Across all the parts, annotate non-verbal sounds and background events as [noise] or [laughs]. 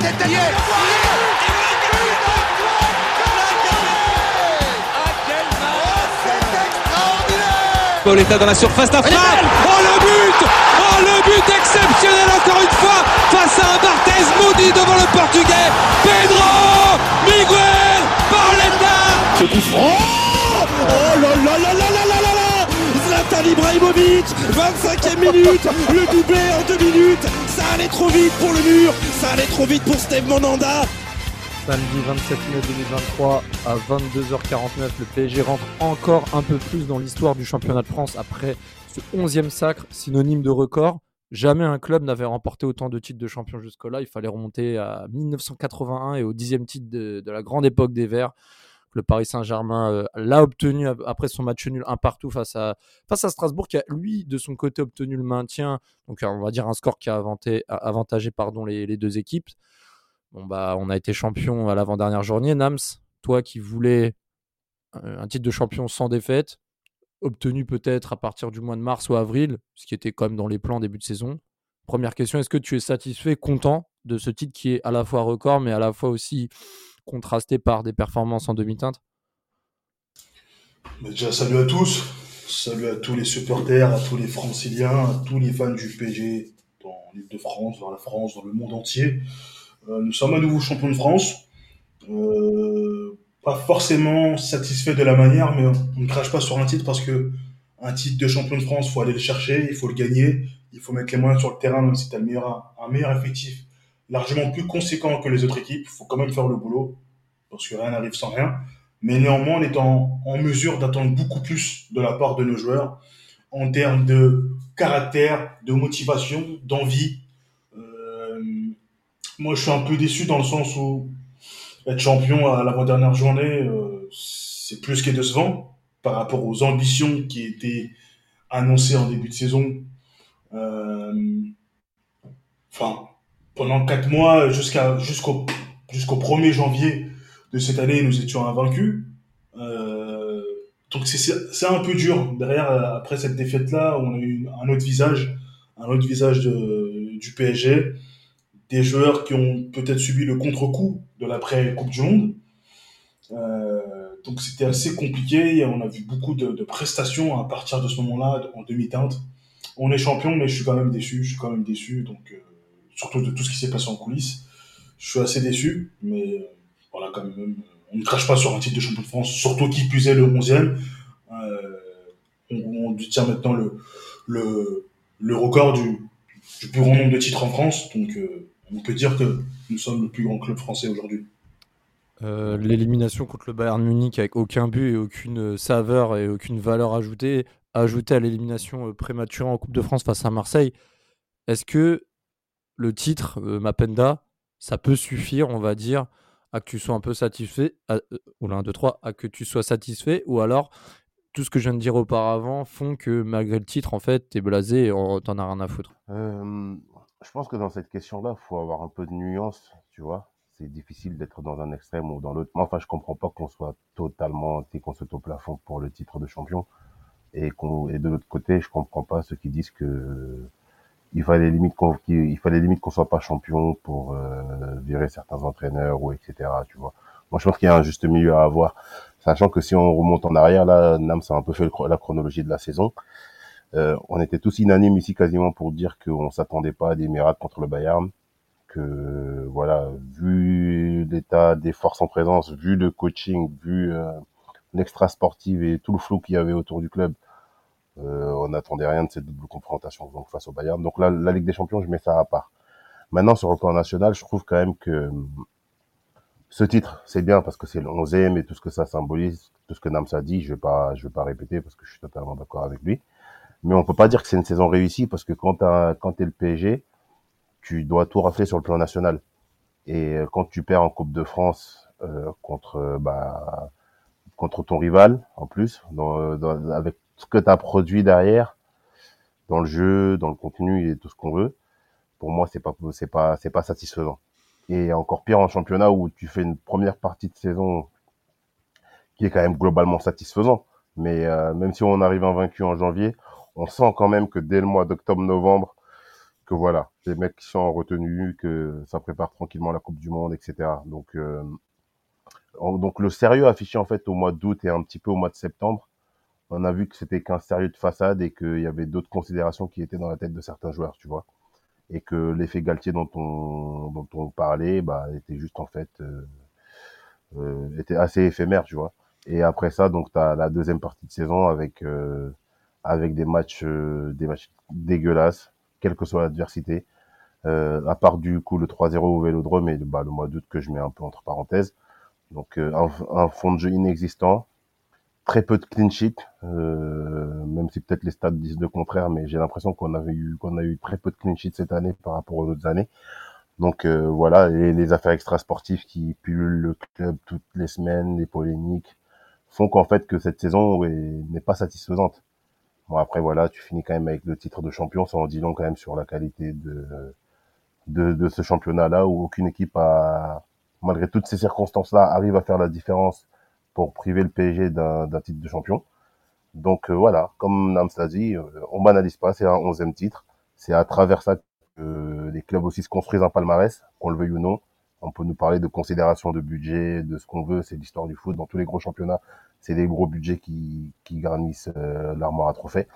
Paul Pauletta oh, oh, oh, dans la surface d'affaire. Oh le but. Oh le but exceptionnel encore une fois face à un Barthez maudit devant le portugais. Pedro Miguel Pauletta Oh là là là là là là là Zlatan Ibrahimovic 25e minute. Le doublé en deux minutes allait trop vite pour le mur Ça allait trop vite pour Steve Monanda Samedi 27 mai 2023 à 22h49, le PSG rentre encore un peu plus dans l'histoire du championnat de France après ce 11e sacre, synonyme de record. Jamais un club n'avait remporté autant de titres de champion jusque-là. Il fallait remonter à 1981 et au 10e titre de, de la grande époque des Verts. Le Paris Saint-Germain euh, l'a obtenu après son match nul un partout face à, Strasbourg, qui a lui de son côté obtenu le maintien. Donc on va dire un score qui a avanté, avantagé pardon, les, les deux équipes. Bon, bah, on a été champion à l'avant-dernière journée. Nams, toi qui voulais un titre de champion sans défaite, obtenu peut-être à partir du mois de mars ou avril, ce qui était quand même dans les plans début de saison. Première question, est-ce que tu es satisfait, content de ce titre qui est à la fois record, mais à la fois aussi contrasté par des performances en demi-teinte? Déjà, salut à tous. Salut à tous les supporters, à tous les franciliens, à tous les fans du PSG dans l'île de France, dans la France, dans le monde entier. Euh, nous sommes à nouveau champions de France. Euh, pas forcément satisfait de la manière, mais on ne crache pas sur un titre parce que un titre de champion de France, faut aller le chercher, il faut le gagner, il faut mettre les moyens sur le terrain, même si tu as un meilleur effectif largement plus conséquent que les autres équipes. Il faut quand même faire le boulot, parce que rien n'arrive sans rien. Mais néanmoins, on est en, mesure d'attendre beaucoup plus de la part de nos joueurs en termes de caractère, de motivation, d'envie. Euh, moi, je suis un peu déçu dans le sens où être champion à l'avant-dernière journée, euh, c'est plus que décevant par rapport aux ambitions qui étaient annoncées en début de saison. Euh, Enfin, pendant quatre mois, jusqu'à jusqu'au jusqu'au 1er janvier de cette année, nous étions invaincus. Euh, donc c'est un peu dur. Derrière, euh, après cette défaite-là, on a eu un autre visage, un autre visage de, du PSG, des joueurs qui ont peut-être subi le contre-coup de l'après Coupe du Monde. Euh, donc c'était assez compliqué. On a vu beaucoup de, de prestations à partir de ce moment-là en demi-teinte. On est champion, mais je suis quand même déçu. Je suis quand même déçu. Donc surtout de tout ce qui s'est passé en coulisses. Je suis assez déçu, mais euh, voilà, quand même, on ne crache pas sur un titre de champion de France, surtout qui est le 11e. Euh, on, on détient maintenant le, le, le record du, du plus grand nombre de titres en France, donc euh, on peut dire que nous sommes le plus grand club français aujourd'hui. Euh, L'élimination contre le Bayern Munich avec aucun but et aucune saveur et aucune valeur ajoutée, ajoutée à l'élimination euh, prématurée en Coupe de France face à Marseille. Est-ce que le titre euh, Mapenda, ça peut suffire, on va dire, à que tu sois un peu satisfait, euh, ou l'un, deux, trois, à que tu sois satisfait, ou alors tout ce que je viens de dire auparavant font que malgré le titre, en fait, t'es blasé et t'en as rien à foutre. Euh, je pense que dans cette question-là, il faut avoir un peu de nuance, tu vois. C'est difficile d'être dans un extrême ou dans l'autre. Moi, enfin, je comprends pas qu'on soit totalement, qu'on soit au plafond pour le titre de champion. Et et de l'autre côté, je comprends pas ceux qui disent que il fallait limite qu'on, qu'il il fallait limite qu'on soit pas champion pour euh, virer certains entraîneurs ou etc. Tu vois. Moi, je pense qu'il y a un juste milieu à avoir, sachant que si on remonte en arrière, là, Nam, ça a un peu fait la chronologie de la saison. Euh, on était tous unanimes ici quasiment pour dire qu'on s'attendait pas à des miracles contre le Bayern, que voilà, vu l'état des forces en présence, vu le coaching, vu euh, l'extra sportive et tout le flou qu'il y avait autour du club, euh, on n'attendait rien de cette double confrontation face au Bayern. Donc là, la Ligue des Champions, je mets ça à part. Maintenant, sur le plan national, je trouve quand même que hum, ce titre, c'est bien parce que c'est le 11e et tout ce que ça symbolise, tout ce que Nams a dit, je vais vais pas répéter parce que je suis totalement d'accord avec lui. Mais on peut pas dire que c'est une saison réussie parce que quand quand t'es le PSG, tu dois tout rafler sur le plan national. Et euh, quand tu perds en Coupe de France euh, contre, bah, contre ton rival, en plus, avec ce que tu as produit derrière, dans le jeu, dans le contenu et tout ce qu'on veut, pour moi, c'est pas, c'est pas, c'est pas satisfaisant. Et encore pire en championnat où tu fais une première partie de saison qui est quand même globalement satisfaisant. Mais euh, même si on arrive invaincu en janvier, on sent quand même que dès le mois d'octobre-novembre, que voilà, les mecs qui sont en retenue, que ça prépare tranquillement la Coupe du Monde, etc. Donc, euh, donc le sérieux affiché en fait au mois d'août et un petit peu au mois de septembre, on a vu que c'était qu'un sérieux de façade et qu'il y avait d'autres considérations qui étaient dans la tête de certains joueurs, tu vois. Et que l'effet Galtier dont on, dont on parlait, bah, était juste en fait, euh, euh, était assez éphémère, tu vois. Et après ça, donc, tu as la deuxième partie de saison avec, euh, avec des matchs, des matchs dégueulasses, quelle que soit l'adversité. À part du coup le 3-0 au Vélodrome et bah, le mois d'août que je mets un peu entre parenthèses. Donc un, fond de jeu inexistant, très peu de clean sheet, euh, même si peut-être les stats disent le contraire, mais j'ai l'impression qu'on avait eu qu'on a eu très peu de clean sheet cette année par rapport aux autres années. Donc euh, voilà, et les affaires extrasportives qui pullulent le club toutes les semaines, les polémiques, font qu'en fait que cette saison n'est pas satisfaisante. Bon après voilà, tu finis quand même avec le titre de champion, ça en dit long quand même sur la qualité de de, de ce championnat-là où aucune équipe a, malgré toutes ces circonstances-là, arrive à faire la différence pour priver le PSG d'un titre de champion. Donc euh, voilà, comme Nams l'a dit, euh, on banalise pas, c'est un onzième titre. C'est à travers ça que les clubs aussi se construisent un palmarès, qu'on le veuille ou non. On peut nous parler de considération de budget, de ce qu'on veut, c'est l'histoire du foot. Dans tous les gros championnats, c'est les gros budgets qui, qui garnissent euh, l'armoire à trophées.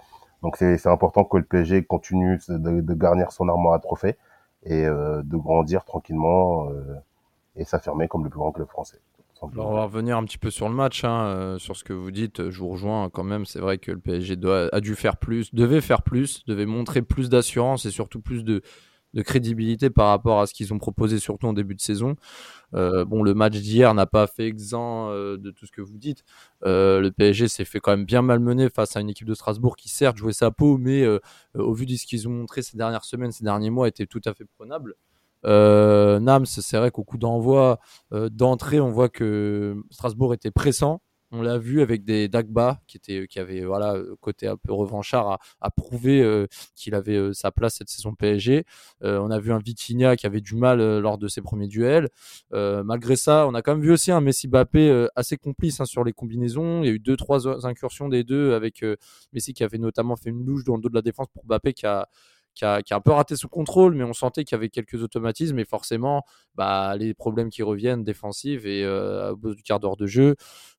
Donc c'est important que le PSG continue de, de, garnir son armoire à trophées et euh, de grandir tranquillement euh, et s'affirmer comme le plus grand club français. Alors on va revenir un petit peu sur le match, hein, euh, sur ce que vous dites. Je vous rejoins quand même. C'est vrai que le PSG a dû faire plus, devait faire plus, devait montrer plus d'assurance et surtout plus de, crédibilité par rapport à ce qu'ils ont proposé, surtout en début de saison. Euh, bon, le match d'hier n'a pas fait exempt euh, de tout ce que vous dites. Le PSG s'est fait quand même bien malmener face à une équipe de Strasbourg qui certes jouait sa peau, mais au vu de ce qu'ils ont montré ces dernières semaines, ces derniers mois, était tout à fait prenable. Euh, Nams, c'est vrai qu'au coup d'envoi, euh, d'entrée, on voit que Strasbourg était pressant. On l'a vu avec des Dagba qui était, qui avait voilà côté un peu revanchard à, à prouver euh, qu'il avait euh, sa place cette saison PSG. Euh, on a vu un Vitinha qui avait du mal euh, lors de ses premiers duels. malgré ça, on a quand même vu aussi un Messi Bappé assez complice hein, sur les combinaisons. Il y a eu deux trois incursions des deux avec Messi qui avait notamment fait une louche dans le dos de la défense pour Bappé qui a qui a, qui a, un peu raté son contrôle, mais on sentait qu'il y avait quelques automatismes et forcément, bah, les problèmes qui reviennent défensifs et euh, au bout du quart d'heure de jeu,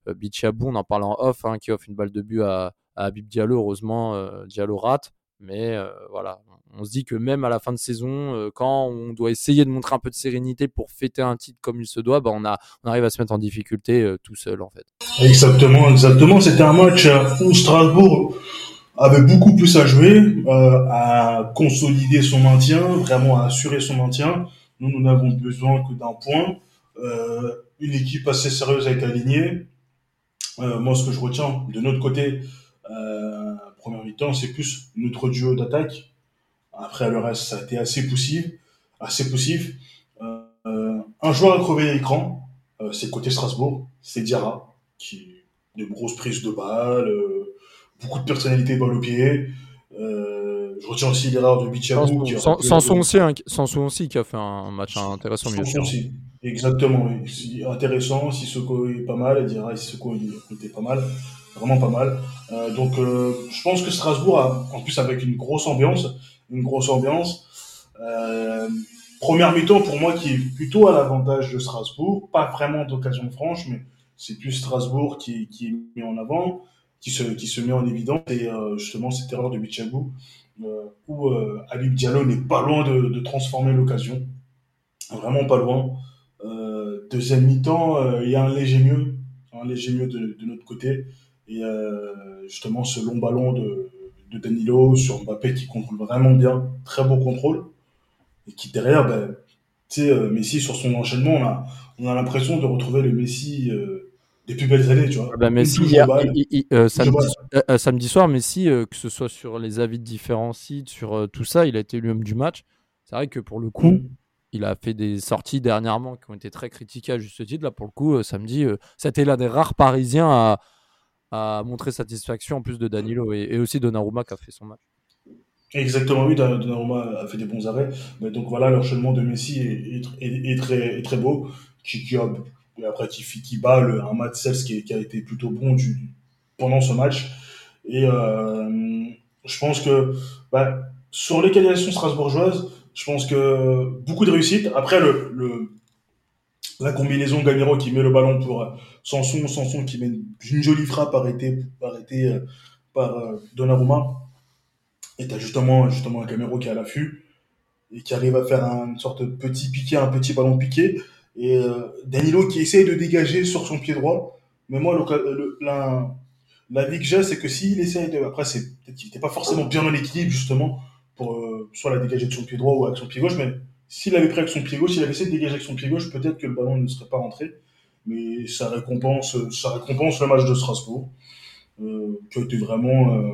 euh, Bichabou, on en parle en off, hein, qui offre une balle de but à, à Diallo, heureusement, euh, Diallo rate, mais euh, voilà, on se dit que même à la fin de saison, euh, quand on doit essayer de montrer un peu de sérénité pour fêter un titre comme il se doit, bah, on, a, on arrive à se mettre en difficulté tout seul en fait. Exactement, exactement, c'était un match où Strasbourg avait beaucoup plus à jouer, euh, à consolider son maintien, vraiment à assurer son maintien. Nous, nous n'avons besoin que d'un point. Euh, une équipe assez sérieuse a été alignée. Euh, moi, ce que je retiens de notre côté, euh, première mi-temps, c'est plus notre duo d'attaque. Après, le reste, ça a été assez poussif. Assez poussif. Euh, un joueur a crevé l'écran, euh, c'est côté Strasbourg, c'est Diarra, qui de grosses prises de balles, beaucoup de personnalité balle au pied. Euh, je retiens aussi l'erreur de Bichabou. Sanson aussi, hein, aussi, qui a fait un match intéressant. Sanson aussi, exactement. Intéressant, Sissoko est pas mal, Dira Sissoko était pas mal, vraiment pas mal. Euh, donc euh, je pense que Strasbourg, a, en plus avec une grosse ambiance, une grosse ambiance. Première mi-temps pour moi qui est plutôt à l'avantage de Strasbourg, pas vraiment d'occasion franche, mais c'est plus Strasbourg qui, qui est mis en avant qui se, qui se met en évidence et euh, justement cette erreur de Bichabou euh, où euh, Habib Diallo n'est pas loin de, transformer l'occasion, vraiment pas loin. Deuxième mi-temps, il y a un léger mieux, un léger mieux de, de notre côté. Et justement ce long ballon de, de Danilo sur Mbappé qui contrôle vraiment bien, très beau contrôle. Et qui derrière, ben, tu sais, Messi sur son enchaînement, on a, on a l'impression de retrouver le Messi des plus belles années, tu vois. Ah bah, Messi, hier, il, il, euh, samedi, euh, samedi, soir, Messi, euh, que ce soit sur les avis de différents sites, sur tout ça, il a été lui-même du match. C'est vrai que pour le coup, mmh. il a fait des sorties dernièrement qui ont été très critiquées à juste titre. Là, pour le coup, samedi, c'était l'un des rares Parisiens à, à, montrer satisfaction, en plus de Danilo et, et, aussi Donnarumma qui a fait son match. Exactement, oui, Donnarumma a fait des bons arrêts. Mais donc voilà, l'enchaînement de Messi est, est, est, très, beau, qui, qui a et après qui, qui bat le, un match Sels qui, qui, a été plutôt bon du, pendant ce match. Et euh, je pense que bah, sur l'égalisation strasbourgeoise, je pense que beaucoup de réussite. Après, le, le la combinaison Gamero qui met le ballon pour euh, Sanson, Sanson qui met une, jolie frappe arrêtée, arrêtée euh, par euh, Donnarumma. Et t'as justement, justement un Gamero qui est à l'affût et qui arrive à faire une sorte de petit piqué, un petit ballon piqué. Et euh, Danilo qui essaye de dégager sur son pied droit. Mais moi, le, la, vie que j'ai, c'est que s'il essaye de. Après, c'est peut-être qu'il n'était pas forcément bien dans l'équilibre, justement, pour euh, soit la dégager de son pied droit ou avec son pied gauche. Mais s'il avait pris avec son pied gauche, s'il avait essayé de dégager avec son pied gauche, peut-être que le ballon ne serait pas rentré. Mais ça récompense, ça récompense le match de Strasbourg, euh, qui a été vraiment. Euh,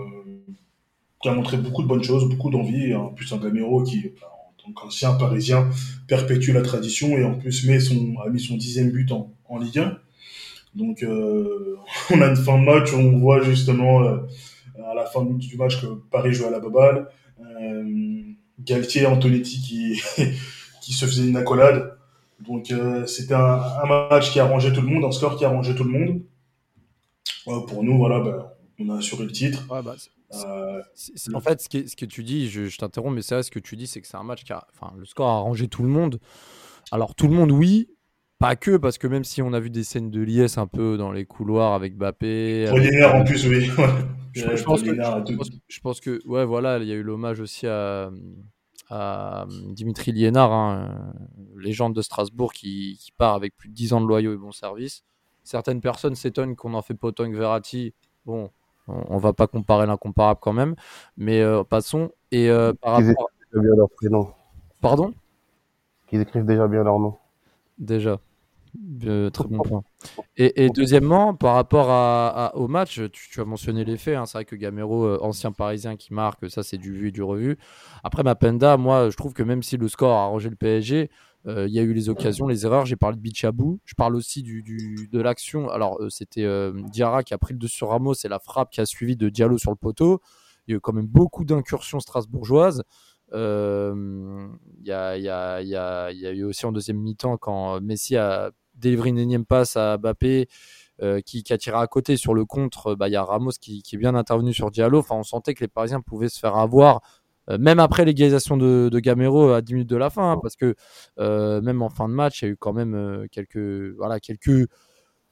qui a montré beaucoup de bonnes choses, beaucoup d'envie. En plus, un Gamero qui, en tant qu'ancien parisien, perpétue la tradition et en plus met son, a mis son dixième but en, en Ligue 1. Donc, euh, [laughs] on a une fin de match où on voit justement euh, à la fin du match que Paris joue à la baballe. Euh, Galtier, Antonetti qui, [laughs] qui se faisait une accolade. Donc, euh, c'était un, un, match qui a arrangé tout le monde, un score qui a arrangé tout le monde. pour nous, voilà, ben, on a assuré le titre. Ouais, bah, euh, en fait, ce que, ce que, tu dis, je, je t'interromps, mais c'est vrai, ce que tu dis, c'est que c'est un match qui a. Enfin, le score a arrangé tout le monde. Alors, tout le monde, oui. Pas que, parce que même si on a vu des scènes de liesse un peu dans les couloirs avec Bappé. en plus, oui. je, [laughs] je, pense que, je, pense que, ouais, voilà, il y a eu l'hommage aussi à, à Dimitri Liénard, hein, légende de Strasbourg, qui, qui, part avec plus de 10 ans de loyaux et bons services. Certaines personnes s'étonnent qu'on en fait pas Verratti. Bon, on, va pas comparer l'incomparable quand même, mais euh, passons. Et euh, par rapport. bien leur prénom. Pardon? Qu'ils écrivent déjà bien leur nom. Déjà. Euh, très bon point. Et, deuxièmement, par rapport à, au match, tu, as mentionné les faits. Hein. c'est vrai que Gamero, ancien parisien qui marque, ça c'est du vu et du revu. Après, Mapenda, moi je trouve que même si le score a arrangé le PSG, euh, il y a eu les occasions, les erreurs. J'ai parlé de Bichabou. Je parle aussi de l'action. Alors, euh, c'était euh, Diarra qui a pris le dessus sur Ramos et la frappe qui a suivi de Diallo sur le poteau. Il y a eu quand même beaucoup d'incursions strasbourgeoises. Il y, a, eu aussi en deuxième mi-temps quand Messi a délivré une énième passe à Mbappé. qui, a tiré à côté sur le contre, bah, il y a Ramos qui, qui, est bien intervenu sur Diallo. Enfin, on sentait que les Parisiens pouvaient se faire avoir même après l'égalisation de, de, Gamero à 10 minutes de la fin, hein, parce que euh, même en fin de match, il y a eu quand même euh, quelques, voilà, quelques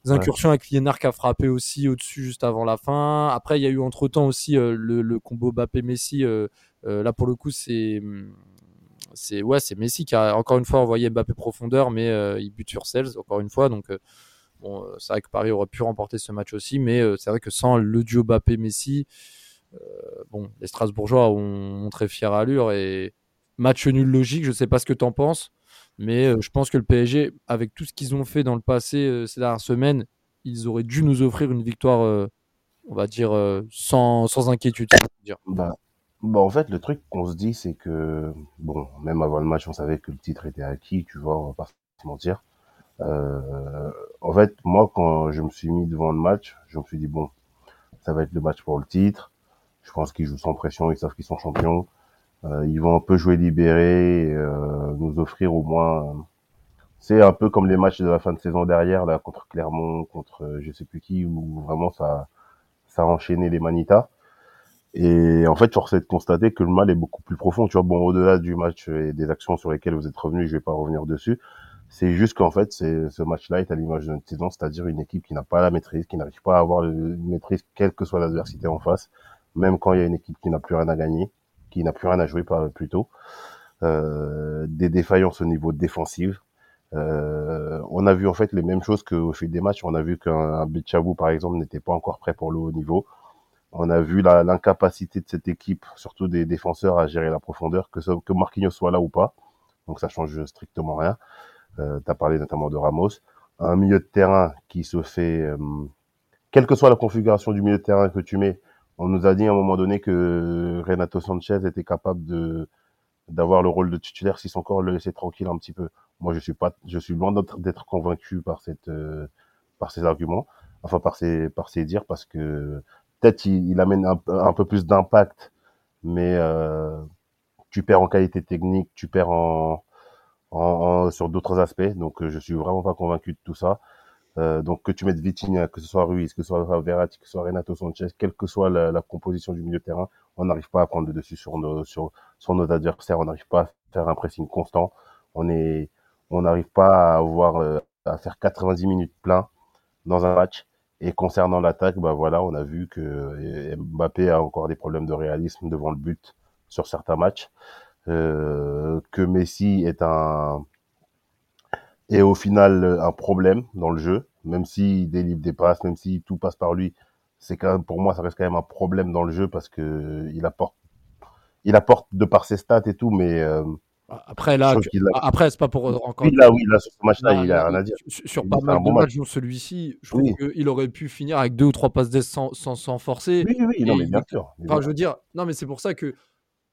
incursions avec Liénard qui a frappé aussi au-dessus juste avant la fin. Après, il y a eu entre-temps aussi le, le, combo Mbappé-Messi. là, pour le coup, c'est c'est ouais, c'est Messi qui a encore une fois envoyé Mbappé profondeur, mais il bute sur Sels encore une fois. Donc bon, c'est vrai que Paris aurait pu remporter ce match aussi, mais c'est vrai que sans le duo Mbappé-Messi, euh, bon, les Strasbourgeois ont montré fière allure et match nul logique. Je sais pas ce que tu en penses, mais euh, je pense que le PSG, avec tout ce qu'ils ont fait dans le passé euh, ces dernières semaines, ils auraient dû nous offrir une victoire, on va dire, sans, sans inquiétude. Dire. Bah, bah, en fait, le truc qu'on se dit, c'est que, bon, même avant le match, on savait que le titre était acquis, tu vois, on va pas se mentir. Euh, en fait, moi, quand je me suis mis devant le match, je me suis dit, bon, ça va être le match pour le titre. Je pense qu'ils jouent sans pression, ils savent qu'ils sont champions. Euh, ils vont un peu jouer libéré, euh, nous offrir au moins. C'est un peu comme les matchs de la fin de saison derrière, là, contre Clermont, contre euh, je sais plus qui, où vraiment ça, ça a enchaîné les manitas. Et en fait, force est de constater que le mal est beaucoup plus profond. Tu vois, bon, au-delà du match et des actions sur lesquelles vous êtes revenus, je vais pas revenir dessus. C'est juste qu'en fait, c'est ce match-là est à l'image de notre saison, c'est-à-dire une équipe qui n'a pas la maîtrise, qui n'arrive pas à avoir une maîtrise, quelle que soit l'adversité en face, même quand il y a une équipe qui n'a plus rien à gagner, qui n'a plus rien à jouer plutôt. Euh, des défaillances au niveau défensif. Euh, on a vu en fait les mêmes choses qu'au fil des matchs. On a vu qu'un Bichabou par exemple n'était pas encore prêt pour le haut niveau. On a vu l'incapacité de cette équipe, surtout des défenseurs, à gérer la profondeur, que, que Marquinhos soit là ou pas. Donc ça change strictement rien. Euh, tu as parlé notamment de Ramos. Un milieu de terrain qui se fait, euh, quelle que soit la configuration du milieu de terrain que tu mets, on nous a dit à un moment donné que Renato Sanchez était capable de d'avoir le rôle de titulaire si son corps le laissait tranquille un petit peu. Moi, je suis pas, je suis loin d'être convaincu par cette, euh, par ces arguments, enfin par ces, par ces dires, parce que peut-être il, amène un, un, peu plus d'impact, mais euh, tu perds en qualité technique, tu perds en, en, sur d'autres aspects. Donc, je suis vraiment pas convaincu de tout ça. Euh, donc que tu mettes Vitinha, que ce soit Ruiz, que ce soit Verratti, que ce soit Renato Sanchez, quelle que soit la, la composition du milieu de terrain, on n'arrive pas à prendre le dessus sur nos, sur, sur nos adversaires, on n'arrive pas à faire un pressing constant, on est, on n'arrive pas à avoir, euh, à faire 90 minutes plein dans un match. Et concernant l'attaque, bah voilà, on a vu que euh, Mbappé a encore des problèmes de réalisme devant le but sur certains matchs, euh, que Messi est un est au final un problème dans le jeu, même s'il délivre des passes, même si tout passe par lui, c'est quand même pour moi ça reste quand même un problème dans le jeu parce que il apporte il apporte de par ses stats et tout, mais euh, après, là, après, c'est pas pour encore. Oui, là, oui, là, sur ce match-là, il a rien à dire. Sur, pas mal de matchs, dont celui-ci, je trouve qu'il aurait pu finir avec deux ou trois passes d'ess sans, sans, forcer. Oui, oui, non, mais bien sûr. Enfin, je veux dire, non, mais c'est pour ça que,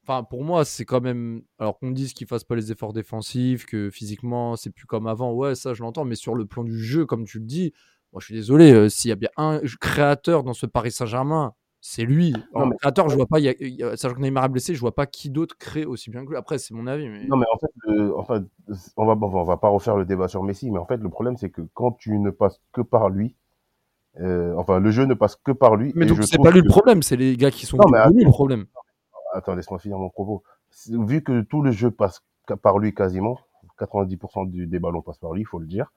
enfin, pour moi, c'est quand même. Alors qu'on dise qu'il fasse pas les efforts défensifs, que physiquement, c'est plus comme avant, ouais, ça, je l'entends, mais sur le plan du jeu, comme tu le dis, moi, je suis désolé, euh, s'il y a bien un créateur dans ce Paris Saint-Germain c'est lui. Non, mais... créateur, je vois pas, y a, sachant que Neymar est blessé, je vois pas qui d'autre crée aussi bien que lui. Après, c'est mon avis. Mais... Non, mais en fait, en fait on, va, on va pas refaire le débat sur Messi, mais en fait, le problème, c'est que quand tu ne passes que par lui, euh, enfin, le jeu ne passe que par lui. Mais donc, c'est pas lui le problème, c'est les gars qui sont non, mais le problème. Attends, laisse-moi finir mon propos. Vu que tout le jeu passe par lui quasiment, 90% du, des ballons passent par lui, il faut le dire,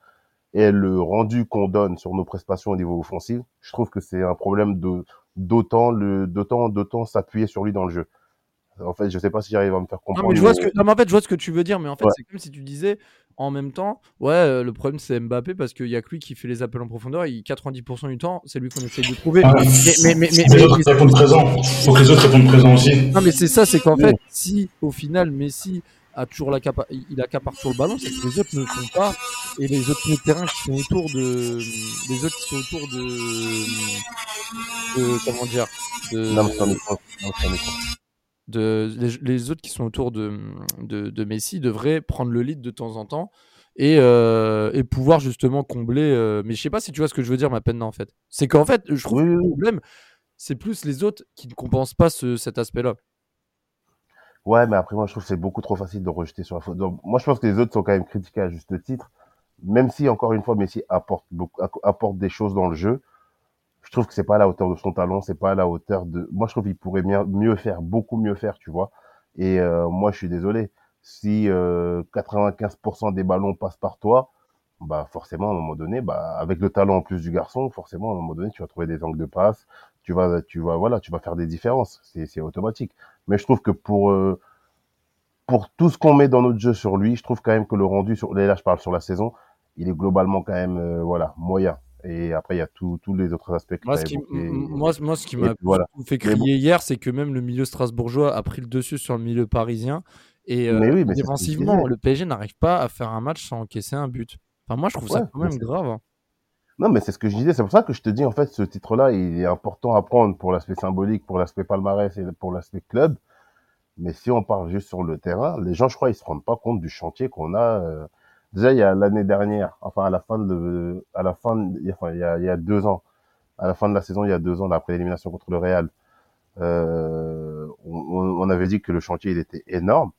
et le rendu qu'on donne sur nos prestations au niveau offensif, je trouve que c'est un problème de d'autant le d'autant d'autant s'appuyer sur lui dans le jeu. En fait, je sais pas si j'arrive à me faire comprendre. Non, mais je vois ce que non, mais en fait, je vois ce que tu veux dire, mais en fait, c'est comme si tu disais en même temps, ouais, euh, le problème c'est Mbappé parce qu'il y a que lui qui fait les appels en profondeur. Et 90% du temps, c'est lui qu'on essaye de trouver. Ah, mais, mais, mais, mais, les autres répondent présent. Faut que les autres répondent présent aussi. Non, mais c'est ça, c'est qu'en fait, si au final Messi a toujours la capa il a capare sur le ballon, c'est que les autres ne le font pas et les autres milieux de terrain qui sont autour de les autres qui sont autour de, de comment dire de non, de les, les, autres qui sont autour de, de, de, Messi devraient prendre le lead de temps en temps et, euh, et pouvoir justement combler. Euh, mais je sais pas si tu vois ce que je veux dire, ma peine en fait. C'est qu'en fait, je trouve que le problème, c'est plus les autres qui ne compensent pas ce, cet aspect-là. Ouais, mais après, moi, je trouve que c'est beaucoup trop facile de rejeter sur la faute. Donc, moi, je pense que les autres sont quand même critiqués à juste titre. Même si, encore une fois, Messi apporte, beaucoup, apporte des choses dans le jeu, je trouve que c'est pas à la hauteur de son talent, c'est pas à la hauteur de. Moi, je trouve qu'il pourrait mieux, faire, beaucoup mieux faire, tu vois. Et euh, moi, je suis désolé. Si euh, 95% des ballons passent par toi, bah forcément, à un moment donné, bah avec le talent en plus du garçon, forcément, à un moment donné, tu vas trouver des angles de passe, tu vas, tu vas, voilà, tu vas faire des différences. C'est automatique. Mais je trouve que pour euh, pour tout ce qu'on met dans notre jeu sur lui, je trouve quand même que le rendu sur là, je parle sur la saison, il est globalement quand même euh, voilà moyen. Et après, il y a tous les autres aspects. moi, ce qui, moi, moi, ce qui m'a fait crier hier, c'est que même le milieu strasbourgeois a pris le dessus sur le milieu parisien. Et euh, oui, défensivement, le PSG n'arrive pas à faire un match sans encaisser un but. Enfin, moi, je trouve ça quand même grave. Hein. Non, mais c'est ce que je disais. C'est pour ça que je te dis, en fait, ce titre-là, il est important à prendre pour l'aspect symbolique, pour l'aspect palmarès et pour l'aspect club. Mais si on parle juste sur le terrain, les gens, je crois, ils se rendent pas compte du chantier qu'on a. Déjà, il y a l'année dernière, enfin, à la fin de, à la fin, enfin, il y a, il y a deux ans, à la fin de la saison, il y a deux ans, après l'élimination contre le Real, euh, on, on, avait dit que le chantier, il était énorme.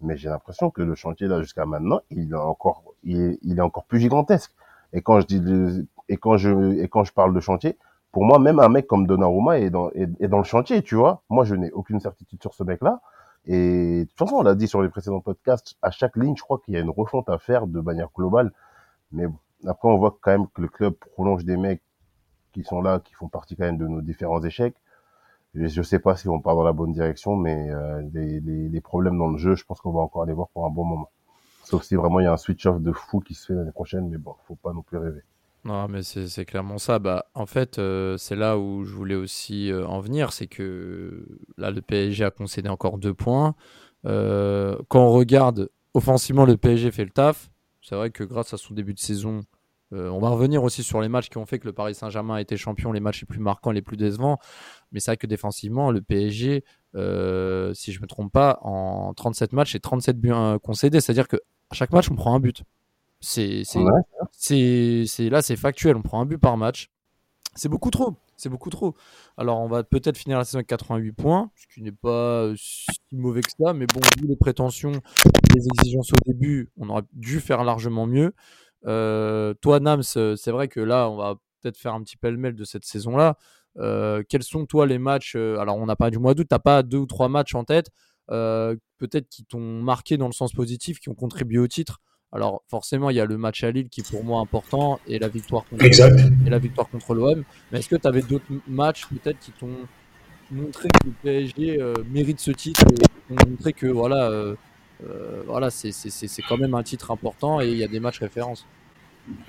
Mais j'ai l'impression que le chantier, là, jusqu'à maintenant, il est encore, il est, il est encore plus gigantesque. Et quand je dis, et quand je, et quand je parle de chantier, pour moi, même un mec comme Donnarumma est dans, est, dans le chantier, tu vois. Moi, je n'ai aucune certitude sur ce mec-là. Et de toute façon, on l'a dit sur les précédents podcasts, à chaque ligne, je crois qu'il y a une refonte à faire de manière globale. Mais bon, après, on voit quand même que le club prolonge des mecs qui sont là, qui font partie quand même de nos différents échecs. Je ne sais pas si on part dans la bonne direction, mais euh, les, les, les, problèmes dans le jeu, je pense qu'on va encore aller voir pour un bon moment. Sauf si vraiment il y a un switch-off de fou qui se fait l'année prochaine, mais bon, faut pas non plus rêver. Non, mais c'est clairement ça. Bah, en fait, euh, c'est là où je voulais aussi euh, en venir, c'est que là, le PSG a concédé encore deux points. Euh, quand on regarde offensivement, le PSG fait le taf. C'est vrai que grâce à son début de saison, on va revenir aussi sur les matchs qui ont fait que le Paris Saint-Germain a été champion, les matchs les plus marquants, les plus décevants. Mais c'est vrai que défensivement, le PSG, si je me trompe pas, en 37 matchs et 37 buts concédés. C'est-à-dire que chaque match, on prend un but. C'est là, c'est factuel. On prend un but par match. C'est beaucoup trop. C'est beaucoup trop. Alors, on va peut-être finir la saison avec 88 points, ce qui n'est pas euh, si mauvais que ça. Mais bon, vu les prétentions, les exigences au début, on aurait dû faire largement mieux. toi, Nams, c'est vrai que là, on va peut-être faire un petit pêle-mêle de cette saison-là. quels sont, toi, les matchs Alors, on n'a pas du mois d'août, tu n'as pas deux ou trois matchs en tête, peut-être qui t'ont marqué dans le sens positif, qui ont contribué au titre alors forcément, il y a le match à Lille qui est pour moi important et la victoire contre, Et la victoire contre l'OM. Mais est-ce que tu avais d'autres matchs peut-être qui t'ont montré que le PSG euh, mérite ce titre et qui montré que voilà, euh, euh, voilà c'est quand même un titre important et il y a des matchs références?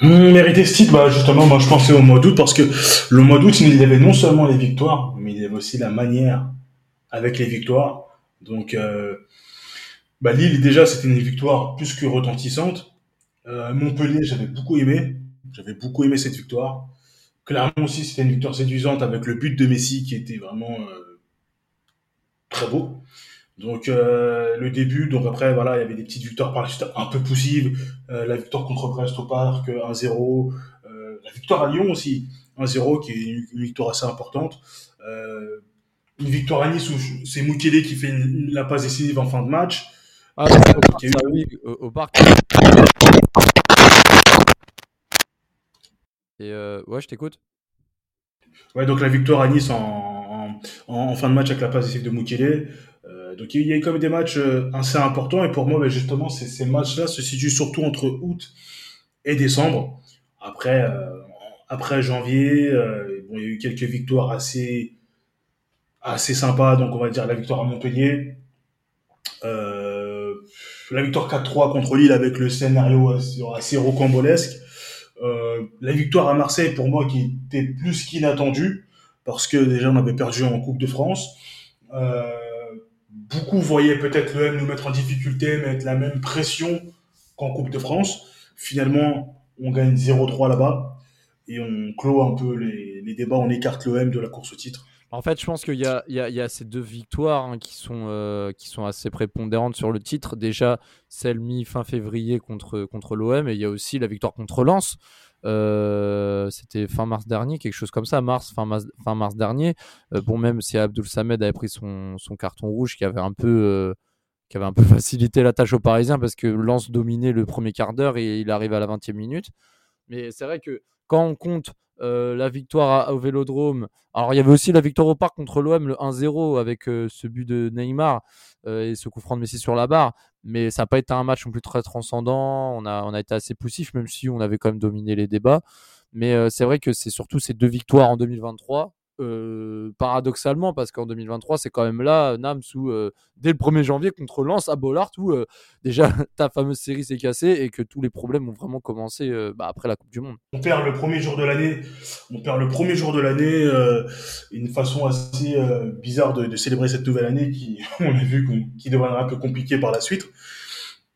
Mmh, Mériter ce titre, bah justement, moi je pensais au mois d'août parce que le mois d'août, il y avait non seulement les victoires, mais il y avait aussi la manière avec les victoires. Donc, bah, Lille, déjà, c'était une victoire plus que retentissante. Euh, Montpellier, j'avais beaucoup aimé. J'avais beaucoup aimé cette victoire. Clermont aussi, c'était une victoire séduisante avec le but de Messi qui était vraiment euh, très beau. Donc euh, le début, donc après voilà, il y avait des petites victoires par la suite un peu poussives. Euh, la victoire contre Brest au Parc, 1-0. Euh, la victoire à Lyon aussi, 1-0, qui est une, victoire assez importante. une victoire à Nice où c'est Mukele qui fait la passe décisive en fin de match. Ah, oui, au, parc. Et euh, ouais, je t'écoute. Ouais, donc la victoire à Nice en, en, fin de match avec la passe de Mukele. Euh, donc il y a quand même des matchs euh, assez importants et pour moi, bah, justement, ces, matchs-là se situent surtout entre août et décembre. Après, après janvier, bon, il y a eu quelques victoires assez assez sympas. Donc on va dire la victoire à Montpellier. La victoire 4-3 contre Lille avec le scénario assez, rocambolesque. Euh, la victoire à Marseille, pour moi, qui était plus qu'inattendue, parce que déjà on avait perdu en Coupe de France. Euh, beaucoup voyaient peut-être le M nous mettre en difficulté, mettre la même pression qu'en Coupe de France. Finalement, on gagne 0-3 là-bas et on clôt un peu les, les débats, on écarte l'OM de la course au titre. En fait, je pense qu'il y, a, ces deux victoires hein, qui, sont, euh, qui sont assez prépondérantes sur le titre. Déjà, celle mi-fin février contre, l'OM, et il y a aussi la victoire contre Lens. Euh, c'était fin mars dernier, quelque chose comme ça, mars, fin mars, fin mars dernier. Euh, bon, même si Abdul Samed avait pris son, son carton rouge qui avait un peu qui avait un peu [laughs] facilité la tâche aux Parisiens parce que Lens dominait le premier quart d'heure et il arrive à la 20e minute. Mais c'est vrai que quand on compte euh, la victoire au Vélodrome. Alors il y avait aussi la victoire au Parc contre l'OM, le 1-0 avec euh, ce but de Neymar euh, et ce coup franc de Messi sur la barre. Mais ça n'a pas été un match non plus très transcendant. On a, on a été assez poussif, même si on avait quand même dominé les débats. Mais c'est vrai que c'est surtout ces deux victoires en 2023 euh, paradoxalement, parce qu'en 2023, c'est quand même là, Nams, où euh, dès le 1er janvier contre Lens à Bollard, où euh, déjà [laughs] ta fameuse série s'est cassée et que tous les problèmes ont vraiment commencé bah, après la Coupe du Monde. On perd le premier jour de l'année, on perd le premier jour de l'année, une façon assez bizarre de, célébrer cette nouvelle année qui, [laughs] on a vu, qui deviendra un peu compliquée par la suite.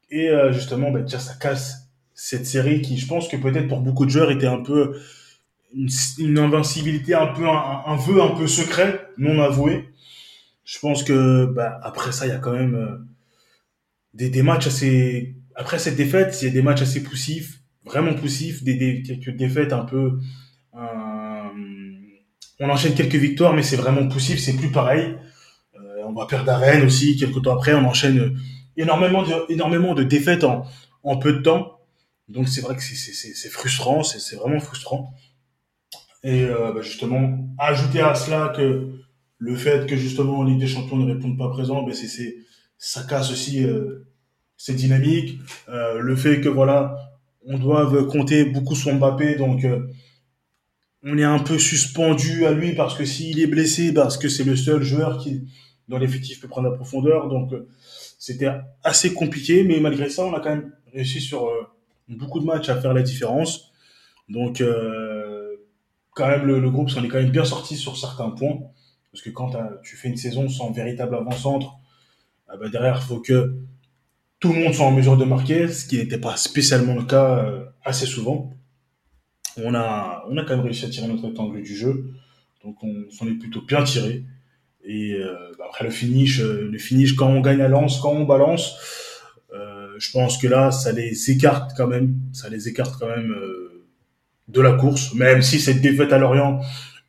Et justement, bah, ça casse cette série qui, je pense que peut-être pour beaucoup de joueurs était un peu une, invincibilité un peu un, vœu un peu secret non avoué. Je pense que bah, après ça il y a quand même euh, des, des matchs assez après cette défaite il y a des matchs assez poussifs vraiment poussifs des, quelques défaites un peu euh, on enchaîne quelques victoires mais c'est vraiment poussif c'est plus pareil. Euh, on va perdre à aussi quelques temps après on enchaîne énormément de énormément de défaites en peu de temps. Donc c'est vrai que c'est frustrant c'est vraiment frustrant et euh, bah, justement, ajouter à cela que le fait que justement Ligue des Champions ne réponde pas présent, ben c'est, ça casse aussi euh, ces dynamiques. Euh, le fait que voilà, on doit compter beaucoup sur Mbappé, donc euh, on est un peu suspendu à lui parce que s'il est blessé, parce que c'est le seul joueur qui dans l'effectif peut prendre la profondeur, donc c'était assez compliqué, mais malgré ça, on a quand même réussi sur beaucoup de matchs à faire la différence. Donc quand même, le, groupe s'en est quand même bien sorti sur certains points. Parce que quand tu fais une saison sans véritable avant-centre, ah bah derrière, il faut que tout le monde soit en mesure de marquer, ce qui n'était pas spécialement le cas euh, assez souvent. On a, on a quand même réussi à tirer notre épingle du jeu. Donc on s'en est plutôt bien tiré. Et euh, bah après le finish, euh, le finish quand on gagne à lance, quand on balance, je pense que là, ça les écarte quand même. Ça les écarte quand même de la course, même si cette défaite à Lorient,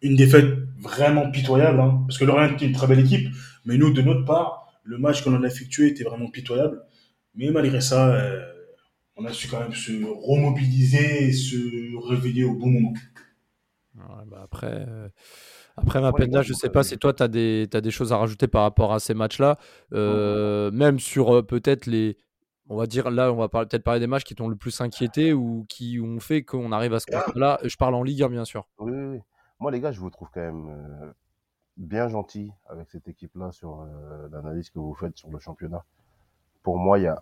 une défaite vraiment pitoyable, hein, parce que Lorient est une très belle équipe, mais nous, de notre part, le match qu'on a effectué était vraiment pitoyable. Mais malgré ça, euh, on a su quand même se remobiliser et se réveiller au bon moment. Ouais, bah après, euh, après Mapenda, je sais pas si toi, tu as, des t'as des choses à rajouter par rapport à ces matchs-là. Euh, même sur euh, peut-être les. On va dire, là, on va parler- peut-être parler des matchs qui t'ont le plus inquiété ou qui ont fait qu'on arrive à ce constat-là. Je parle en Ligue 1, bien sûr. Oui, oui, oui. Moi, les gars, je vous trouve quand même euh, bien gentil avec cette équipe-là sur euh, l'analyse que vous faites sur le championnat. Pour moi, il y a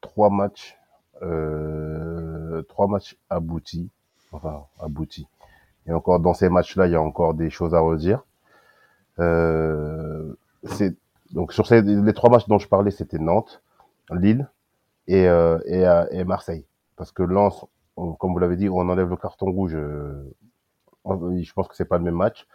trois matchs, euh, trois matchs aboutis, enfin aboutis. Et encore dans ces matchs-là, il y a encore des choses à redire. C'est donc sur ces, les trois matchs dont je parlais, c'était Nantes, Lille et, euh, et, euh, et Marseille. Parce que Lens, on- comme vous l'avez dit, on enlève le carton rouge. euh, on- je pense que c'est pas le même match.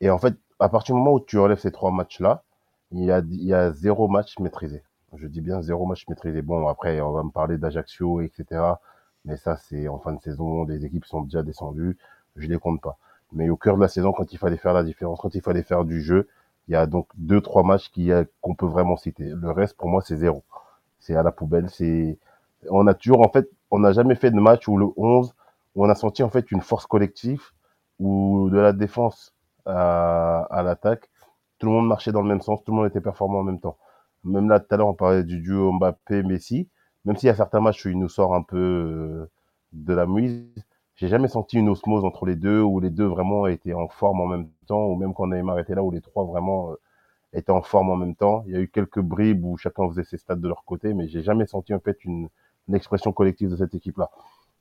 Et en fait, à partir du moment où tu enlèves ces trois matchs-là, il y a, il y a zéro match maîtrisé. Je dis bien zéro match maîtrisé. Bon, après, on va me parler d'Ajaccio, etc. Mais ça, c'est en fin de saison. Les équipes sont déjà descendues. Je les compte pas. Mais au cœur de la saison, quand il fallait faire la différence, quand il fallait faire du jeu, il y a donc deux, trois matchs euh, qu'on peut vraiment citer. Le reste, pour moi, c'est zéro. C'est à la poubelle. C'est, on a toujours, en fait, on n'a jamais fait de match où le 11, où on a senti, en fait, une force collective, où de la défense à, à l'attaque, tout le monde marchait dans le même sens, tout le monde était performant en même temps. Même là, tout à l'heure, on parlait du duo Mbappé-Messi. Même s'il y a certains matchs où il nous sort un peu euh, de la mouise, j'ai jamais senti une osmose entre les deux, où les deux vraiment étaient en forme en même temps, ou même quand Neymar était là, où les trois vraiment euh, étaient en forme en même temps. Il y a eu quelques bribes où chacun faisait ses stats de leur côté, mais j'ai jamais senti en fait une, une expression collective de cette équipe-là.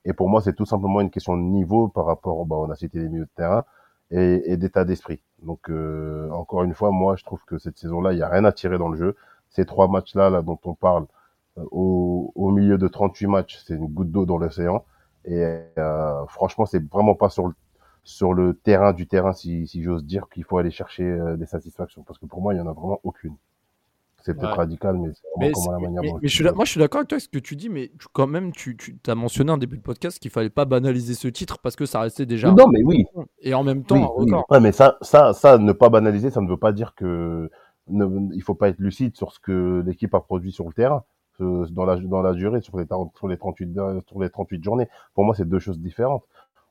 Et pour moi, c'est tout simplement une question de niveau par rapport, bah, on a cité les milieux de terrain, et, et d'état d'esprit. Donc, euh, encore une fois, moi, je trouve que cette saison-là, il n'y a rien à tirer dans le jeu. Ces trois matchs-là, là, dont on parle, euh, au, au milieu de 38 matchs, c'est une goutte d'eau dans l'océan. Et euh, franchement, c'est vraiment pas sur le, sur le terrain du terrain, si, si j'ose dire, qu'il faut aller chercher euh, des satisfactions. Parce que pour moi, il y en a vraiment aucune. C'est peut-être Ouais. radical, mais c'est Mais, comment la manière mais- dont mais je suis là- moi, je suis d'accord avec toi avec ce que tu dis, mais tu- quand même, tu, tu as mentionné en début de podcast qu'il fallait pas banaliser ce titre parce que ça restait déjà. Non, mais oui, Et en même temps, Oui, un oui. record. Ouais, mais ça, ça, ça, ne pas banaliser, ça ne veut pas dire que ne, il faut pas être lucide sur ce que l'équipe a produit sur le terrain, euh, dans la, dans la durée, sur les, 40 sur les 38, de- sur les 38 journées. Pour moi, c'est deux choses différentes.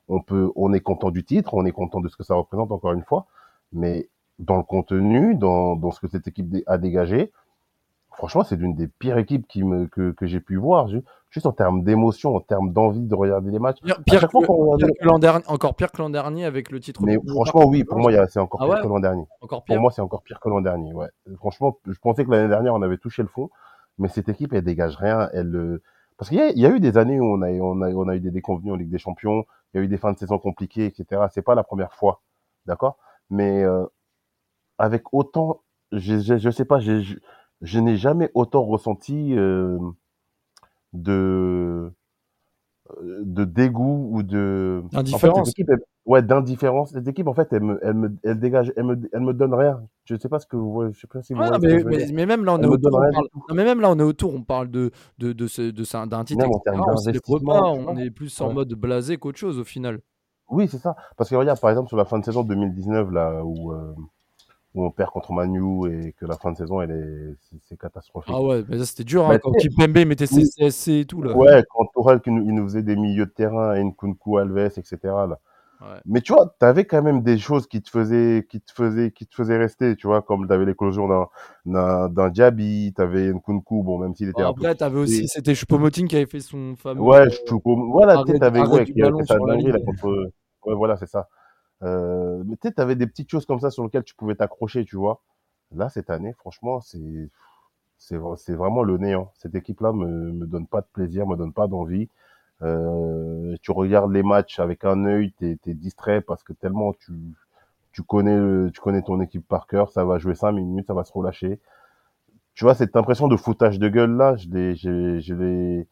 On peut, on est content du titre, on est content de ce que ça représente, encore une fois, mais dans le contenu, dans, dans ce que cette équipe a dégagé, franchement, c'est l'une des pires équipes qui me, que, que j'ai pu voir, ju- juste en termes d'émotion, en termes d'envie de regarder les matchs. Pire, pire fois que- qu'on regarde- pire que l'an dernier, encore pire que l'an dernier avec le titre. Mais franchement, oui, pour moi, c'est encore Ah pire que l'an dernier. Pour moi, c'est encore pire que l'an dernier. Ouais. Franchement, je pensais que l'année dernière, on avait touché le fond, mais cette équipe, elle dégage rien. Elle, euh, parce qu'il y, y a eu des années où on a, on a, on a eu des déconvenus en Ligue des Champions. Il y a eu des fins de saison compliquées, etc. C'est pas la première fois, d'accord? Mais euh, avec autant, je, je, je sais pas, je, n'ai jamais autant ressenti euh, de de dégoût ou de en fait, Indifférence. équipe, elle- ouais d'indifférence cette équipe en fait elle me elle me elle dégage elle me elle me donne rien je sais pas ce que vous voyez je sais pas si vous Ouais, voyez ce mais, que je veux mais- dire. mais même là, on est Elle autour. On parle... Non, mais même là, on est autour. On parle de, de, de ce, de ça- d'un titre, en termes On d'investissement, pas. On est plus en Ouais. mode blasé qu'autre chose au final. oui c'est ça parce que regarde par exemple sur la fin de saison 2019 là où euh, où on perd contre Manu et que la fin de saison elle est c'est- catastrophique Ah ouais, mais ça c'était dur. hein, Bah, quand tu sais- Kipembe mettait ses. CSC et tout là. ouais quand Tourelle qui nous, il nous faisait des milieux de terrain Nkunku Alves etc là Ouais. Mais tu vois, t'avais quand même des choses qui te faisaient, qui te faisaient, qui te faisaient rester, tu vois, comme t'avais l'éclosion d'un, d'un, d'un Diaby, t'avais Nkunku, bon, même s'il était peu après, t'avais aussi, c'était Choupo-Moting qui avait fait son fameux. Ouais, que- voilà, tu ouais, qui a ballon fait sa dinguerie, là, contre, ouais, voilà, c'est ça. Euh, mais tu sais, t'avais des petites choses comme ça sur lesquelles tu pouvais t'accrocher, tu vois. Là, cette année, franchement, c'est, c'est, vra- c'est vraiment le néant. Cette équipe-là me, me donne pas de plaisir, me donne pas d'envie. Euh, tu regardes les matchs avec un œil, t'es, t'es distrait parce que tellement tu, tu connais, tu connais ton équipe par cœur, ça va jouer cinq minutes, ça va se relâcher. Tu vois, cette impression de foutage de gueule là, je l'ai, je l'ai,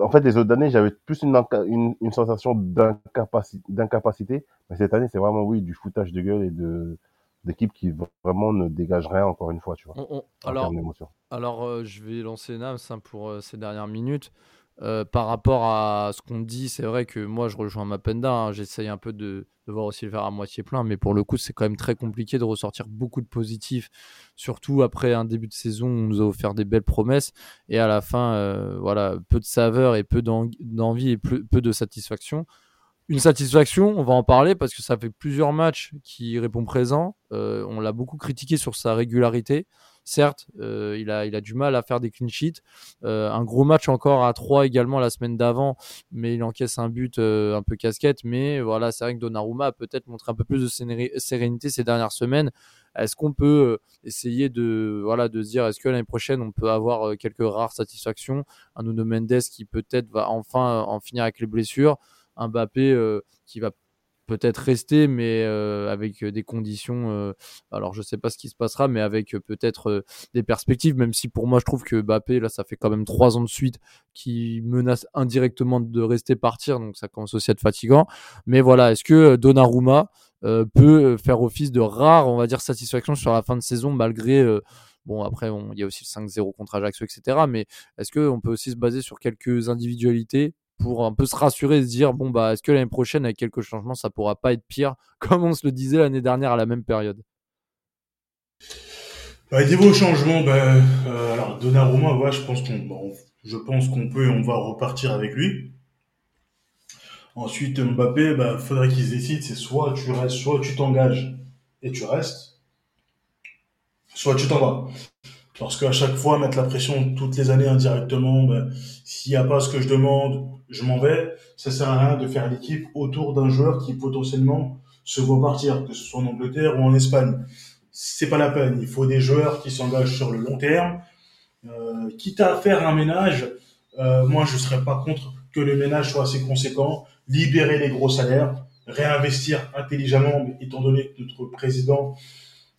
en fait, les autres années, j'avais plus une, inca- une, une sensation d'incapacité. Mais cette année, c'est vraiment, oui, du foutage de gueule et de, d'équipe qui vraiment ne dégage rien, encore une fois, tu vois. On- on- alors euh, je vais lancer Nams hein, pour euh, ces dernières minutes. Euh, par rapport à ce qu'on dit, c'est vrai que moi je rejoins Mapenda. Hein, J'essaye un peu de, voir aussi le verre à moitié plein, mais pour le coup, c'est quand même très compliqué de ressortir beaucoup de positifs, surtout après un début de saison où on nous a offert des belles promesses et à la fin, euh, voilà, peu de saveur et peu d'envie et peu, peu de satisfaction. Une satisfaction, on va en parler parce que ça fait plusieurs matchs qui répond présent. Euh, on l'a beaucoup critiqué sur sa régularité. Certes, euh, il, a, il a du mal à faire des clean sheets. Euh, un gros match encore à 3 également la semaine d'avant, mais il encaisse un but euh, un peu casquette. Mais voilà, c'est vrai que Donnarumma a peut-être montré un peu plus de sérénité ces dernières semaines. Est-ce qu'on peut essayer de, voilà, de se dire, est-ce que l'année prochaine, on peut avoir quelques rares satisfactions? Un Nuno Mendes qui peut-être va enfin en finir avec les blessures. Un Mbappé qui va peut-être rester, mais euh, avec des conditions. Euh, alors, je sais pas ce qui se passera, mais avec euh, peut-être des perspectives. Même si pour moi, je trouve que Mbappé, là, ça fait quand même trois ans de suite qui menace indirectement de rester partir, donc ça commence aussi à être fatigant. Mais voilà, est-ce que Donnarumma peut faire office de rare, on va dire, satisfaction sur la fin de saison malgré Bon, après, il y a aussi le 5-0 contre Ajaccio, etc. Mais est-ce qu'on peut aussi se baser sur quelques individualités pour un peu se rassurer et se dire bon bah est-ce que l'année prochaine avec quelques changements ça pourra pas être pire [laughs] comme on se le disait l'année dernière à la même période? Bah, niveau changement bah, euh, alors Donnarumma je pense qu'on bon, je peut et on va repartir avec lui. Ensuite Mbappé bah faudrait qu'il se décide c'est soit tu restes soit tu t'engages et tu restes soit tu t'en vas parce qu'à chaque fois mettre la pression toutes les années indirectement bah, s'il n'y a pas ce que je demande je m'en vais, ça sert à rien de faire l'équipe autour d'un joueur qui potentiellement se voit partir, que ce soit en Angleterre ou en Espagne. C'est pas la peine. Il faut des joueurs qui s'engagent sur le long terme. Euh, quitte à faire un ménage, euh, moi je serais pas contre que le ménage soit assez conséquent, libérer les gros salaires, réinvestir intelligemment, étant donné que notre président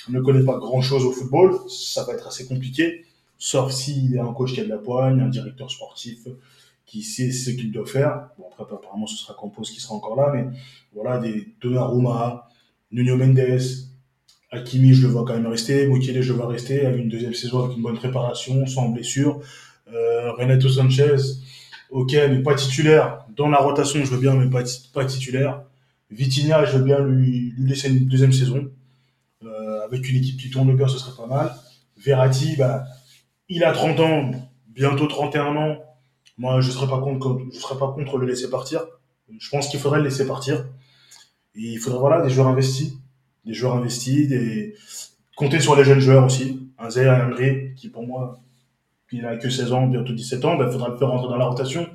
ne connaît pas grand chose au football, ça va être assez compliqué, sauf s'il y a un coach qui a de la poigne, un directeur sportif, qui sait ce qu'il doit faire. Bon, après, apparemment, ce sera Campos qui sera encore là, mais voilà, des Donnarumma, Nuno Mendes, Hakimi, je le vois quand même rester, Mukele, je le vois rester, avec une deuxième saison avec une bonne préparation, sans blessure. Euh, Renato Sanchez, ok, mais pas titulaire. Dans la rotation, je veux bien, mais pas, titulaire. Vitinha, je veux bien lui laisser une deuxième saison. Euh, avec une équipe qui tourne bien, ce serait pas mal. Verratti, bah, il a 30 ans, bientôt 31 ans. Moi, je serais pas contre, je serais pas contre le laisser partir. Je pense qu'il faudrait le laisser partir. Et il faudrait, voilà, des joueurs investis. Des joueurs investis, compter sur les jeunes joueurs aussi. Un Zaire Emery, qui pour moi, il a que 16 ans, bientôt 17 ans, il ben, faudra le faire rentrer dans la rotation.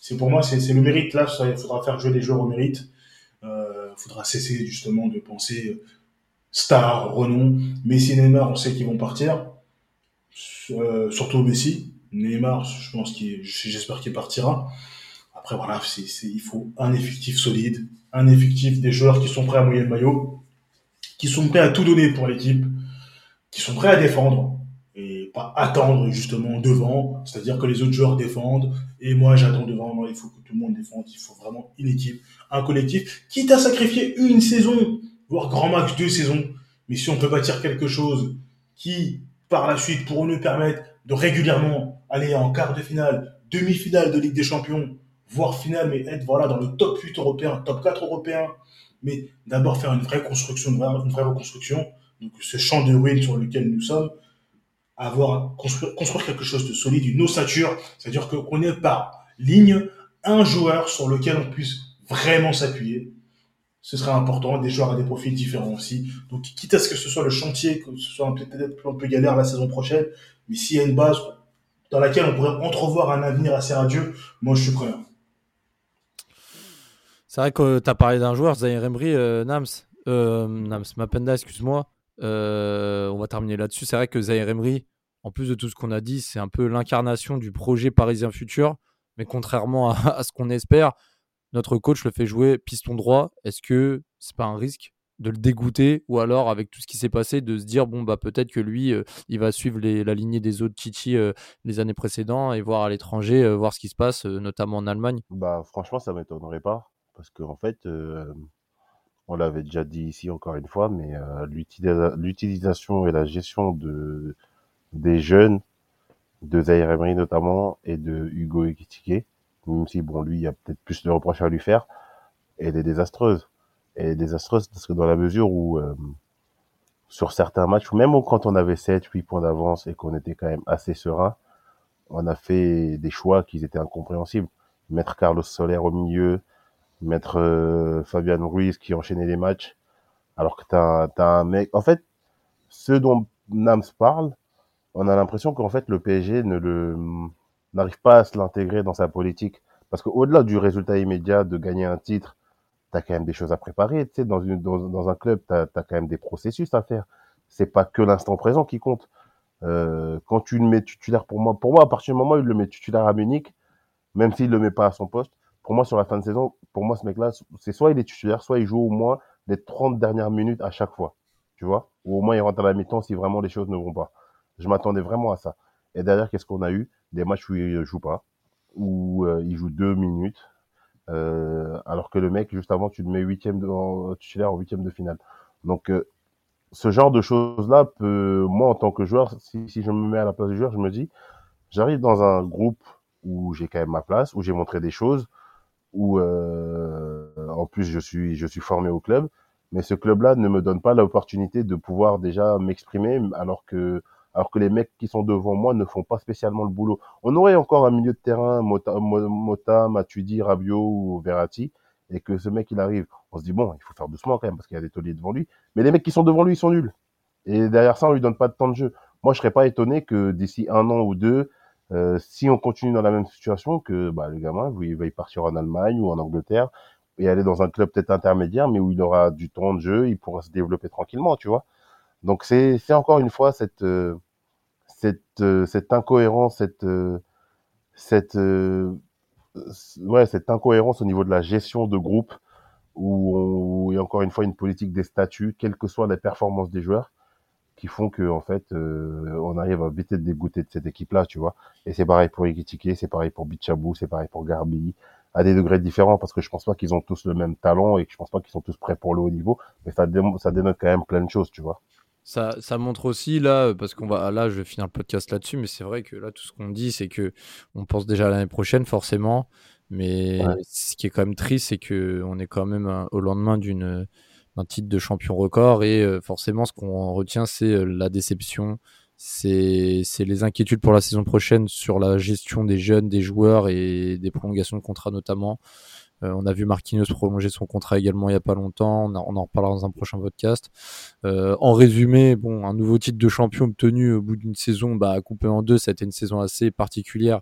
C'est pour moi, c'est le mérite. Là, il faudra faire jouer des joueurs au mérite. Il euh, faudra cesser justement de penser star, renom. Messi, Neymar, on sait qu'ils vont partir. Euh, surtout Messi. Neymar, je pense qu'il, j'espère qu'il partira. Après, voilà, c'est, il faut un effectif solide, un effectif des joueurs qui sont prêts à mouiller le maillot, qui sont prêts à tout donner pour l'équipe, qui sont prêts à défendre et pas attendre justement devant, c'est-à-dire que les autres joueurs défendent et moi j'attends devant. Il faut que tout le monde défende. Il faut vraiment une équipe, un collectif, quitte à sacrifier une saison, voire grand max deux saisons. Mais si on peut bâtir quelque chose qui, par la suite, pourront nous permettre de régulièrement aller en quart de finale, demi-finale de Ligue des Champions, voire finale, mais être voilà dans le top 8 européen, top 4 européen, mais d'abord faire une vraie construction, une vraie reconstruction, donc ce champ de ruines sur lequel nous sommes, avoir construire, construire quelque chose de solide, une ossature, c'est-à-dire qu'on ait par ligne un joueur sur lequel on puisse vraiment s'appuyer. Ce serait important, des joueurs à des profils différents aussi. Donc, quitte à ce que ce soit le chantier, que ce soit peut-être un peu galère la saison prochaine, mais s'il y a une base dans laquelle on pourrait entrevoir un avenir assez radieux, moi je suis prêt. C'est vrai que tu as parlé d'un joueur, Zahir Emery, euh, Nams, euh, Nams, Mapenda, excuse-moi. Euh, on va terminer là-dessus. C'est vrai que Zahir Emery, en plus de tout ce qu'on a dit, c'est un peu l'incarnation du projet parisien futur. Mais contrairement à [laughs] ce qu'on espère, notre coach le fait jouer piston droit. Est-ce que c'est pas un risque de le dégoûter ou alors avec tout ce qui s'est passé de se dire bon bah peut-être que lui euh, il va suivre la lignée des autres Titi euh, les années précédentes et voir à l'étranger euh, voir ce qui se passe notamment en Allemagne? Bah franchement ça m'étonnerait pas parce qu'en en fait on l'avait déjà dit ici encore une fois mais l'utilisation et la gestion de des jeunes de Zaire notamment et de Hugo Ekitike même si bon lui il y a peut-être plus de reproches à lui faire, elle est désastreuse. Elle est désastreuse parce que dans la mesure où euh, sur certains matchs, même quand on avait 7, 8 points d'avance et qu'on était quand même assez serein, on a fait des choix qui étaient incompréhensibles. Mettre Carlos Soler au milieu, mettre euh, Fabian Ruiz qui enchaînait les matchs, alors que t'as as un mec. En fait, ce dont Nams parle, on a l'impression qu'en fait le PSG ne le n'arrive pas à se l'intégrer dans sa politique, parce qu'au-delà du résultat immédiat de gagner un titre, t'as quand même des choses à préparer. Tu dans une dans, dans un club, t'as as quand même des processus à faire. C'est pas que l'instant présent qui compte. Euh, quand tu le mets titulaire pour moi, pour moi, à partir du moment où il le met titulaire à Munich, même s'il le met pas à son poste, pour moi, sur la fin de saison, pour moi, ce mec-là, c'est soit il est titulaire, soit il joue au moins les 30 dernières minutes à chaque fois. Tu vois? Ou au moins il rentre à la mi-temps si vraiment les choses ne vont pas. Je m'attendais vraiment à ça. Et derrière, qu'est-ce qu'on a eu? Des matchs où il joue pas, où euh, il joue deux minutes, euh, alors que le mec, juste avant, tu le mets huitième de, titulaire en huitième de finale. Donc, euh, ce genre de choses-là peut, moi, en tant que joueur, si, si je me mets à la place du joueur, je me dis, j'arrive dans un groupe où j'ai quand même ma place, où j'ai montré des choses, où euh, en plus je suis je suis formé au club, mais ce club-là ne me donne pas l'opportunité de pouvoir déjà m'exprimer, alors que alors que les mecs qui sont devant moi ne font pas spécialement le boulot. On aurait encore un milieu de terrain, Mota, Mota Matuidi, Rabiot ou Verratti, et que ce mec il arrive, on se dit bon, il faut faire doucement quand même parce qu'il y a des tauliers devant lui. Mais les mecs qui sont devant lui, ils sont nuls. Et derrière ça, on lui donne pas de temps de jeu. Moi, je serais pas étonné que d'ici un an ou deux, euh, si on continue dans la même situation, que bah, le gamin, il va y partir en Allemagne ou en Angleterre et aller dans un club peut-être intermédiaire, mais où il aura du temps de jeu, il pourra se développer tranquillement, tu vois. Donc c'est encore une fois cette euh, cette euh, cette incohérence, cette cette ouais cette incohérence au niveau de la gestion de groupe où, il y a encore une fois une politique des statuts, quelles que soient les performances des joueurs, qui font que en fait euh, on arrive à vite être dégoûté de cette équipe-là, tu vois. Et c'est pareil pour Ikitike, c'est pareil pour Bichabou, c'est pareil pour Garbi, à des degrés différents parce que je pense pas qu'ils ont tous le même talent et que je pense pas qu'ils sont tous prêts pour le haut niveau, mais ça, ça dénote quand même plein de choses, tu vois. Ça, ça montre aussi là, parce qu'on va là, je vais finir le podcast là-dessus, mais c'est vrai que là, tout ce qu'on dit, c'est que on pense déjà à l'année prochaine, forcément. Mais ce qui est quand même triste, c'est que on est quand même euh, au lendemain d'une d'un titre de champion record et euh, forcément, ce qu'on retient, c'est euh, la déception, c'est c'est les inquiétudes pour la saison prochaine sur la gestion des jeunes, des joueurs et des prolongations de contrats notamment. On a vu Marquinhos prolonger son contrat également il y a pas longtemps. On, en reparlera dans un prochain podcast. Euh, en résumé, bon, un nouveau titre de champion obtenu au bout d'une saison, bah, coupé en deux, ça a été une saison assez particulière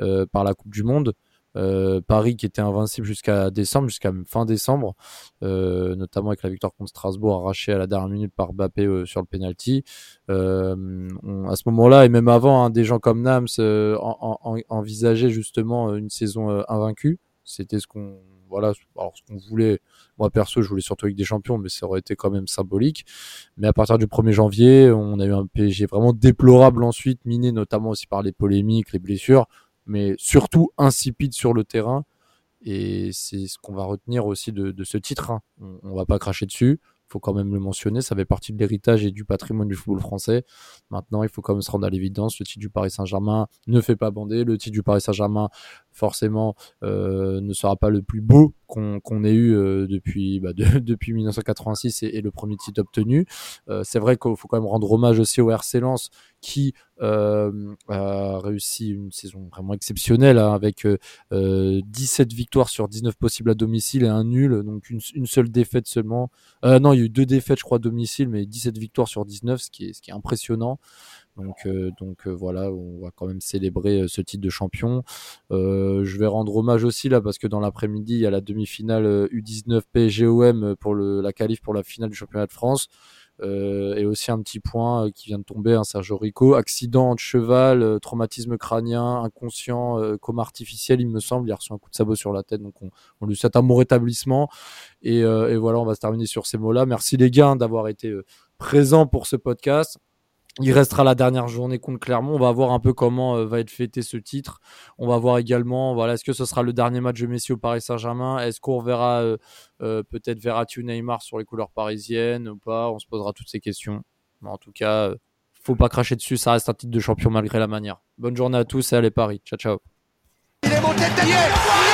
euh, par la Coupe du Monde. Euh, Paris qui était invincible jusqu'à décembre, jusqu'à fin décembre, euh, notamment avec la victoire contre Strasbourg arrachée à la dernière minute par Mbappé euh, sur le penalty. Euh, à ce moment-là et même avant, hein, des gens comme Nams euh, envisageaient justement une saison invaincue. C'était ce qu'on voilà, alors ce qu'on voulait. Moi perso, je voulais surtout avec des champions, mais ça aurait été quand même symbolique. Mais à partir du 1er janvier, on a eu un PSG vraiment déplorable ensuite, miné notamment aussi par les polémiques, les blessures mais surtout insipide sur le terrain. Et c'est ce qu'on va retenir aussi de, ce titre. Hein. On, on, va pas cracher dessus faut quand même le mentionner, ça fait partie de l'héritage et du patrimoine du football français. Maintenant, il faut quand même se rendre à l'évidence, le titre du Paris Saint-Germain ne fait pas bander, le titre du Paris Saint-Germain forcément euh, ne sera pas le plus beau qu'on ait eu euh, depuis bah, de, [laughs] depuis 1986 et, et, le premier titre obtenu. Euh, c'est vrai qu'il faut quand même rendre hommage aussi au RC Lens qui euh, a réussi une saison vraiment exceptionnelle hein, avec 17 euh, victoires sur 19 possibles à domicile et un nul, donc une, une seule défaite seulement. non, il y a eu deux défaites, je crois, à domicile, mais 17 victoires sur 19, ce qui est, ce qui est impressionnant. Donc, euh, donc euh, voilà, on va quand même célébrer euh, ce titre de champion. je vais rendre hommage aussi là parce que dans l'après-midi, il y a la demi-finale U19 PSGOM pour le, la qualif pour la finale du championnat de France. Euh, et aussi un petit point qui vient de tomber, hein, Sergio Rico, accident de cheval, traumatisme crânien, inconscient, coma artificiel, il me semble, il a reçu un coup de sabot sur la tête, donc on, on lui souhaite un bon rétablissement. Et, et, voilà, on va se terminer sur ces mots-là. Merci les gars d'avoir été présents pour ce podcast. Il restera la dernière journée contre Clermont. On va voir un peu comment euh, va être fêté ce titre. On va voir également, voilà, est-ce que ce sera le dernier match de Messi au Paris Saint-Germain? Est-ce qu'on reverra euh, euh, peut-être Verratti Neymar sur les couleurs parisiennes ou pas? On se posera toutes ces questions. En tout cas, faut pas cracher dessus. Ça reste un titre de champion malgré la manière. Bonne journée à tous et allez Paris. Ciao, ciao. Il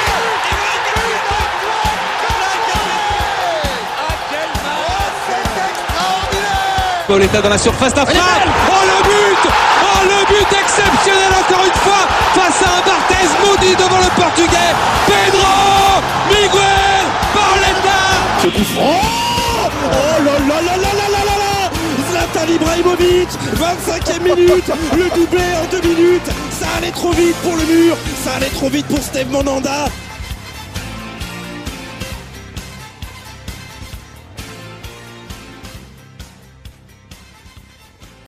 Pauletta dans la surface d'affaire. Oh le but. Oh le but exceptionnel encore une fois face à un Barthez maudit devant le portugais. Pedro Miguel Pauletta Ce coup franc. Oh là là là là là là là là. Zlatan Ibrahimovic 25e minute. Le doublé en deux minutes. Ça allait trop vite pour le mur. Ça allait trop vite pour Steve Monanda